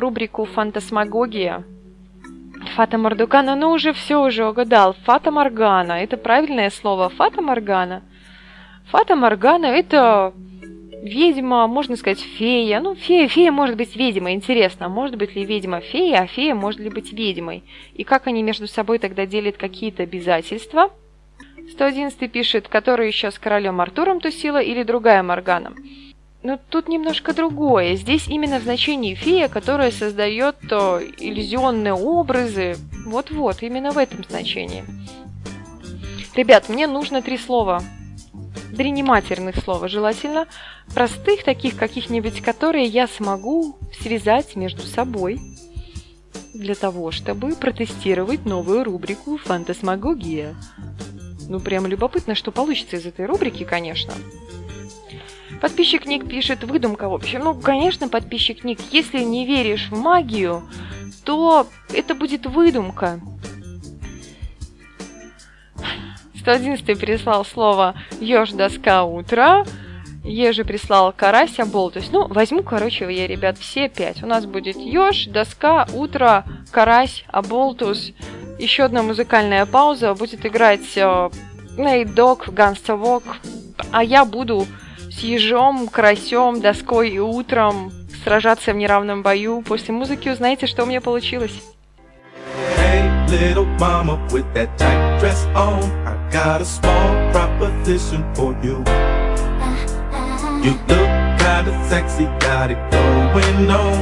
рубрику «Фантасмагогия». Фата Мордукана, ну уже все уже угадал. Фата Моргана, это правильное слово. Фата Моргана. Фата Моргана это ведьма, можно сказать, фея. Ну, фея, фея может быть ведьмой. Интересно, может быть ли ведьма фея, а фея может ли быть ведьмой? И как они между собой тогда делят какие-то обязательства? 111 пишет, который еще с королем Артуром тусила или другая Моргана. Но тут немножко другое. Здесь именно в значении фея, которая создает то, иллюзионные образы. Вот-вот, именно в этом значении. Ребят, мне нужно три слова. Три слова, желательно. Простых, таких каких-нибудь, которые я смогу связать между собой для того, чтобы протестировать новую рубрику «Фантасмагогия». Ну, прям любопытно, что получится из этой рубрики, конечно. Подписчик Ник пишет выдумка, в общем. Ну, конечно, подписчик Ник, если не веришь в магию, то это будет выдумка. 111 прислал слово «Еж, доска, утро». Ежи прислал карась, оболтусь. Ну, возьму, короче, я, ребят, все пять. У нас будет еж, доска, утро, карась, оболтус. еще одна музыкальная пауза. Будет играть э, Gunsta Walk. А я буду с ежом, карасем, доской и утром сражаться в неравном бою. После музыки узнаете, что у меня получилось. Hey, little mama with that tight dress on. I got a small proposition for you. You look kinda sexy, got it going on.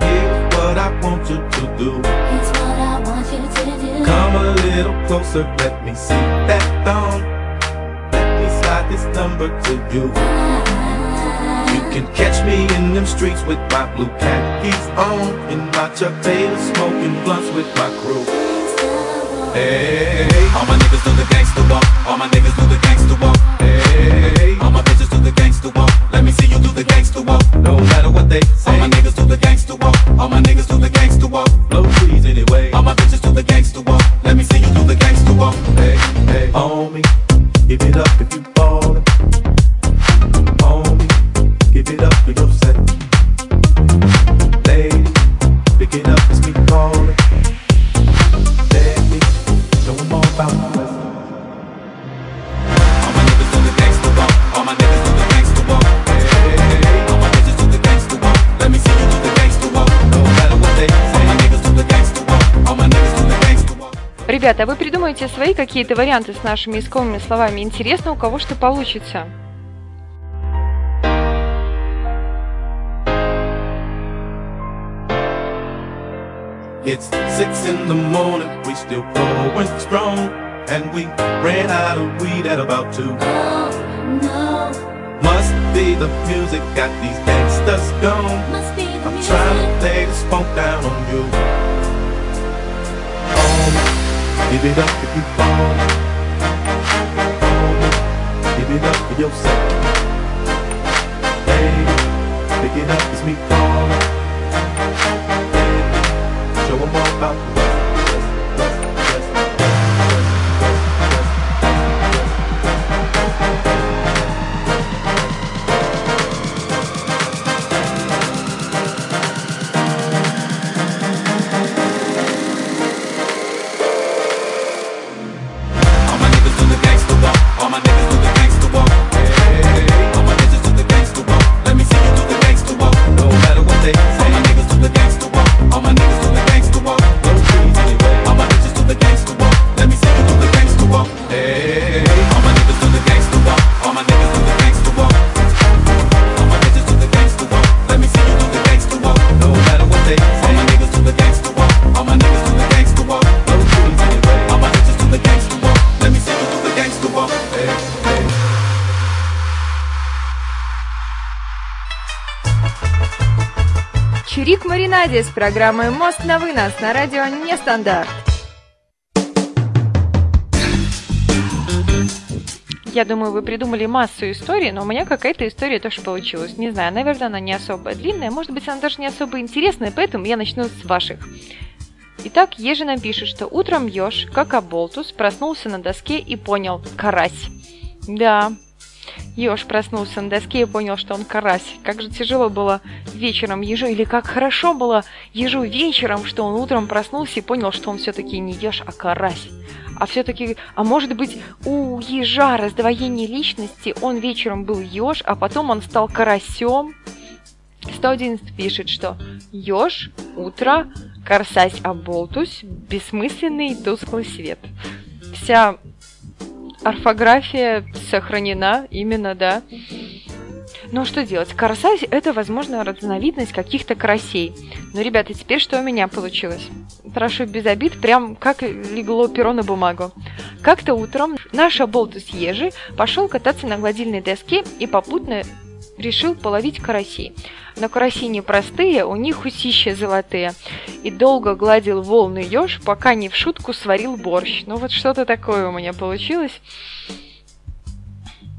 Here's what I want you to do. It's what I want you to do. Come a little closer, let me see that thong. This number to you. You can catch me in them streets with my blue khakis on. In my Chuck Taylor, smoking blunts with my crew. Hey, All my niggas do the gangsta walk. All my niggas do the gangsta walk. hey, All my bitches do the gangsta walk. Let me see you do the gangsta walk. no matter what they say. All my niggas do the gangsta walk. All my niggas do the gangsta walk. blow trees anyway. All my bitches do the gangsta walk. Let me see you do the gangsta walk. Hey, hey, on me, give it up if you ballin'. On me, give it up for your set. Ребята, вы придумаете свои какие-то варианты с нашими искомыми словами. Интересно, у кого что получится. it's six in the morning, we still going strong. And we ran out of weed at about two. Oh, no. Must be the music got these gangsters gone. Must be the I'm music. trying to lay this funk down on you. Give it up if you fall. Give it up for yourself. Lady, pick it up, it's me calling. Baby, show 'em all about Программой «Мост на вынос» на радио «Нестандарт». Я думаю, вы придумали массу историй, но у меня какая-то история тоже получилась. Не знаю, наверное, она не особо длинная, может быть, она даже не особо интересная, поэтому я начну с ваших. Итак, Ежина пишет, что утром еж, как оболтус, проснулся на доске и понял – карась. Да, Еж проснулся на доске и понял, что он карась. Как же тяжело было вечером ежу, или как хорошо было ежу вечером, что он утром проснулся и понял, что он все-таки не еж, а карась. А все-таки, а может быть, у ежа раздвоение личности, он вечером был еж, а потом он стал карасем. 111 пишет, что еж, утро, карсась оболтусь, бессмысленный тусклый свет. Вся орфография сохранена, именно, да. Ну что делать? Карасась – это, возможно, разновидность каких-то карасей. Но, ребята, теперь что у меня получилось? Прошу без обид, прям как легло перо на бумагу. Как-то утром наш оболтус ежи пошел кататься на гладильной доске и попутно решил половить карасей. Но караси непростые, у них усища золотые. И долго гладил волны еж, пока не в шутку сварил борщ. Ну вот что-то такое у меня получилось.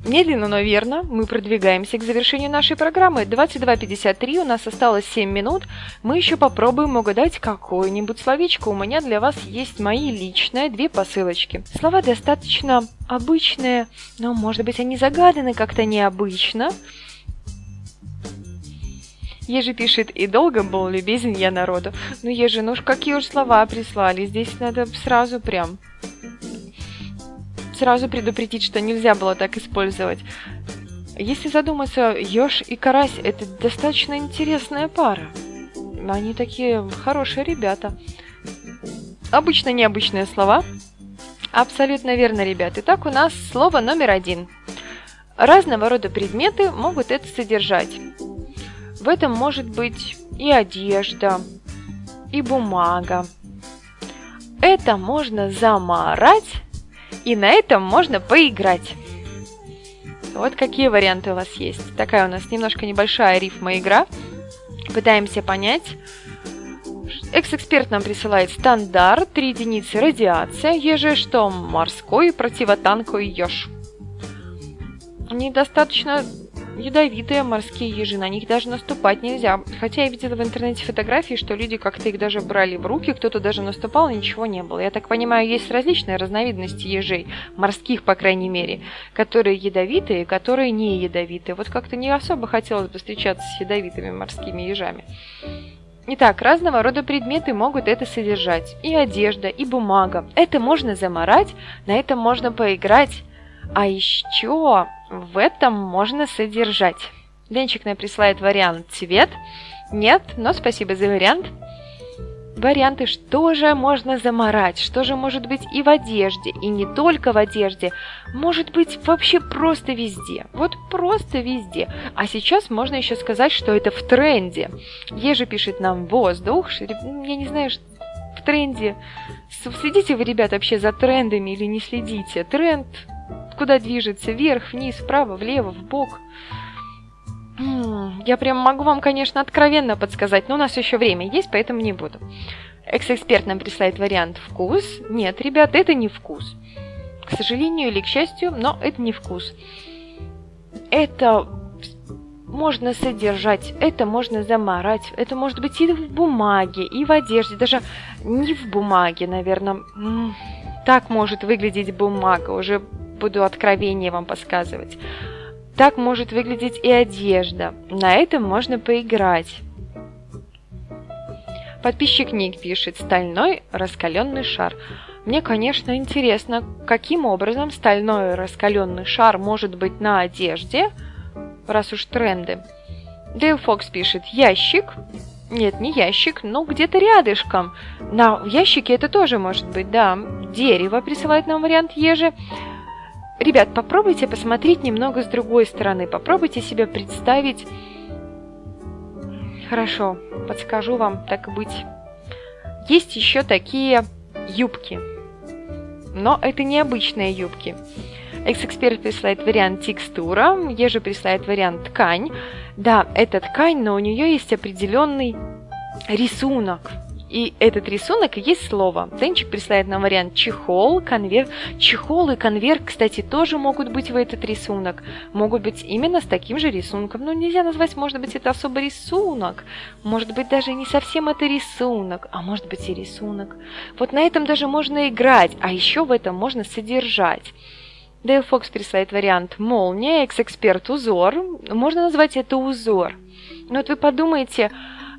Медленно, но верно, мы продвигаемся к завершению нашей программы. 22.53, у нас осталось 7 минут. Мы еще попробуем угадать какое-нибудь словечко. У меня для вас есть мои личные две посылочки. Слова достаточно обычные, но, может быть, они загаданы как-то необычно. Ежи пишет, и долго был любезен я народу. Ну, Ежи, ну уж какие уж слова прислали. Здесь надо сразу прям сразу предупредить, что нельзя было так использовать. Если задуматься, еж и карась – это достаточно интересная пара. Они такие хорошие ребята. Обычно необычные слова. Абсолютно верно, ребят. Итак, у нас слово номер один. Разного рода предметы могут это содержать. В этом может быть и одежда, и бумага. Это можно замарать и на этом можно поиграть. Вот какие варианты у вас есть. Такая у нас немножко небольшая рифма игра. Пытаемся понять. Экс-эксперт нам присылает стандарт, 3 единицы радиация, еже что морской противотанковый еж. Они достаточно ядовитые морские ежи, на них даже наступать нельзя. Хотя я видела в интернете фотографии, что люди как-то их даже брали в руки, кто-то даже наступал, ничего не было. Я так понимаю, есть различные разновидности ежей, морских, по крайней мере, которые ядовитые, которые не ядовитые. Вот как-то не особо хотелось бы встречаться с ядовитыми морскими ежами. Итак, разного рода предметы могут это содержать. И одежда, и бумага. Это можно заморать, на этом можно поиграть. А еще в этом можно содержать. Денчик нам присылает вариант цвет. Нет, но спасибо за вариант. Варианты, что же можно заморать, что же может быть и в одежде, и не только в одежде, может быть вообще просто везде, вот просто везде. А сейчас можно еще сказать, что это в тренде. Ежи пишет нам воздух, я не знаю, в тренде. Следите вы, ребят, вообще за трендами или не следите? Тренд куда движется, вверх, вниз, вправо, влево, в бок. Я прям могу вам, конечно, откровенно подсказать, но у нас еще время есть, поэтому не буду. Экс-эксперт нам присылает вариант «вкус». Нет, ребят, это не вкус. К сожалению или к счастью, но это не вкус. Это можно содержать, это можно замарать, это может быть и в бумаге, и в одежде, даже не в бумаге, наверное. Так может выглядеть бумага, уже буду откровение вам подсказывать. Так может выглядеть и одежда. На этом можно поиграть. Подписчик Ник пишет «Стальной раскаленный шар». Мне, конечно, интересно, каким образом стальной раскаленный шар может быть на одежде, раз уж тренды. Дейл Фокс пишет «Ящик». Нет, не ящик, но где-то рядышком. На ящике это тоже может быть, да. Дерево присылает нам вариант ежи. Ребят, попробуйте посмотреть немного с другой стороны. Попробуйте себе представить... Хорошо, подскажу вам, так быть. Есть еще такие юбки. Но это необычные юбки. Экс-эксперт присылает вариант текстура, Еже присылает вариант ткань. Да, это ткань, но у нее есть определенный рисунок. И этот рисунок есть слово. Денчик присылает нам вариант чехол, конверт. Чехол и конверт, кстати, тоже могут быть в этот рисунок. Могут быть именно с таким же рисунком. Но нельзя назвать, может быть, это особо рисунок. Может быть, даже не совсем это рисунок, а может быть и рисунок. Вот на этом даже можно играть, а еще в этом можно содержать. Дейл Фокс присылает вариант молния, экс-эксперт узор. Можно назвать это узор. Но вот вы подумайте,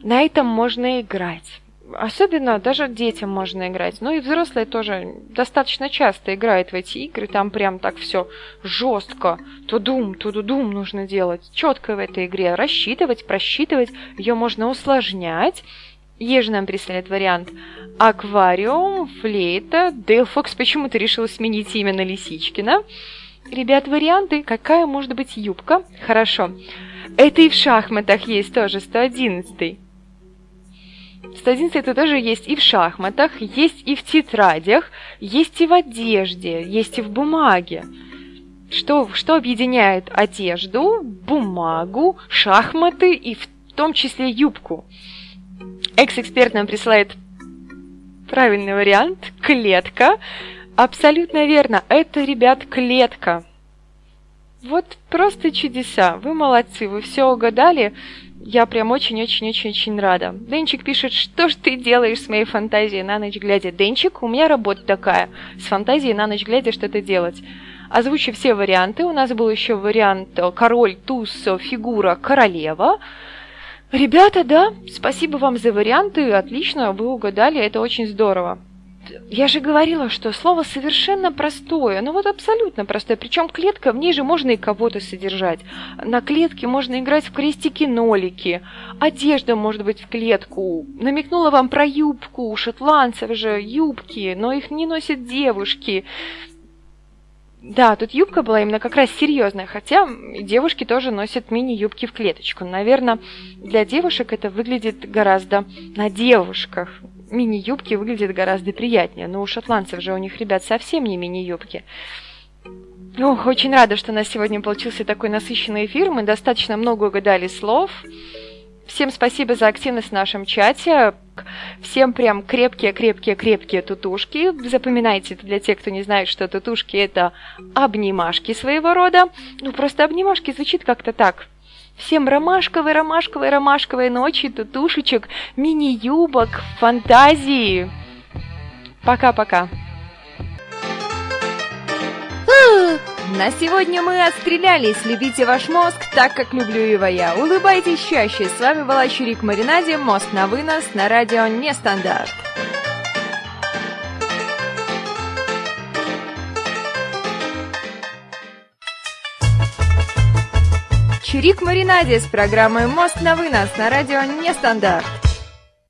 на этом можно играть. Особенно даже детям можно играть. Ну и взрослые тоже достаточно часто играют в эти игры. Там прям так все жестко. Тудум, тудудум нужно делать. Четко в этой игре. Рассчитывать, просчитывать. Ее можно усложнять. Еж нам присылает вариант аквариум, флейта. Дейл почему-то решил сменить имя на Лисичкина. Ребят, варианты. Какая может быть юбка? Хорошо. Это и в шахматах есть тоже, 111 -й. 111 это тоже есть и в шахматах, есть и в тетрадях, есть и в одежде, есть и в бумаге. Что, что объединяет одежду, бумагу, шахматы и в том числе юбку? Экс-эксперт нам присылает правильный вариант – клетка. Абсолютно верно, это, ребят, клетка. Вот просто чудеса. Вы молодцы, вы все угадали. Я прям очень-очень-очень-очень рада. Денчик пишет, что ж ты делаешь с моей фантазией на ночь глядя? Денчик, у меня работа такая, с фантазией на ночь глядя что-то делать. Озвучу все варианты. У нас был еще вариант король, туз, фигура, королева. Ребята, да, спасибо вам за варианты, отлично, вы угадали, это очень здорово. Я же говорила, что слово совершенно простое, ну вот абсолютно простое. Причем клетка, в ней же можно и кого-то содержать. На клетке можно играть в крестики-нолики. Одежда может быть в клетку. Намекнула вам про юбку. У шотландцев же юбки, но их не носят девушки. Да, тут юбка была именно как раз серьезная, хотя девушки тоже носят мини-юбки в клеточку. Наверное, для девушек это выглядит гораздо на девушках. Мини-юбки выглядят гораздо приятнее, но у шотландцев же у них, ребят, совсем не мини-юбки. Ох, очень рада, что у нас сегодня получился такой насыщенный эфир. Мы достаточно много угадали слов. Всем спасибо за активность в нашем чате. Всем прям крепкие-крепкие-крепкие тутушки. Запоминайте это для тех, кто не знает, что тутушки это обнимашки своего рода. Ну, просто обнимашки звучит как-то так. Всем ромашковой, ромашковой, ромашковой ночи, тутушечек, мини-юбок, фантазии. Пока-пока. На сегодня мы отстрелялись. Любите ваш мозг так, как люблю его я. Улыбайтесь чаще. С вами была Чурик Маринаде. Мост на вынос на радио Нестандарт. Маринаде с программой «Мост на вынос» на радио Нестандарт.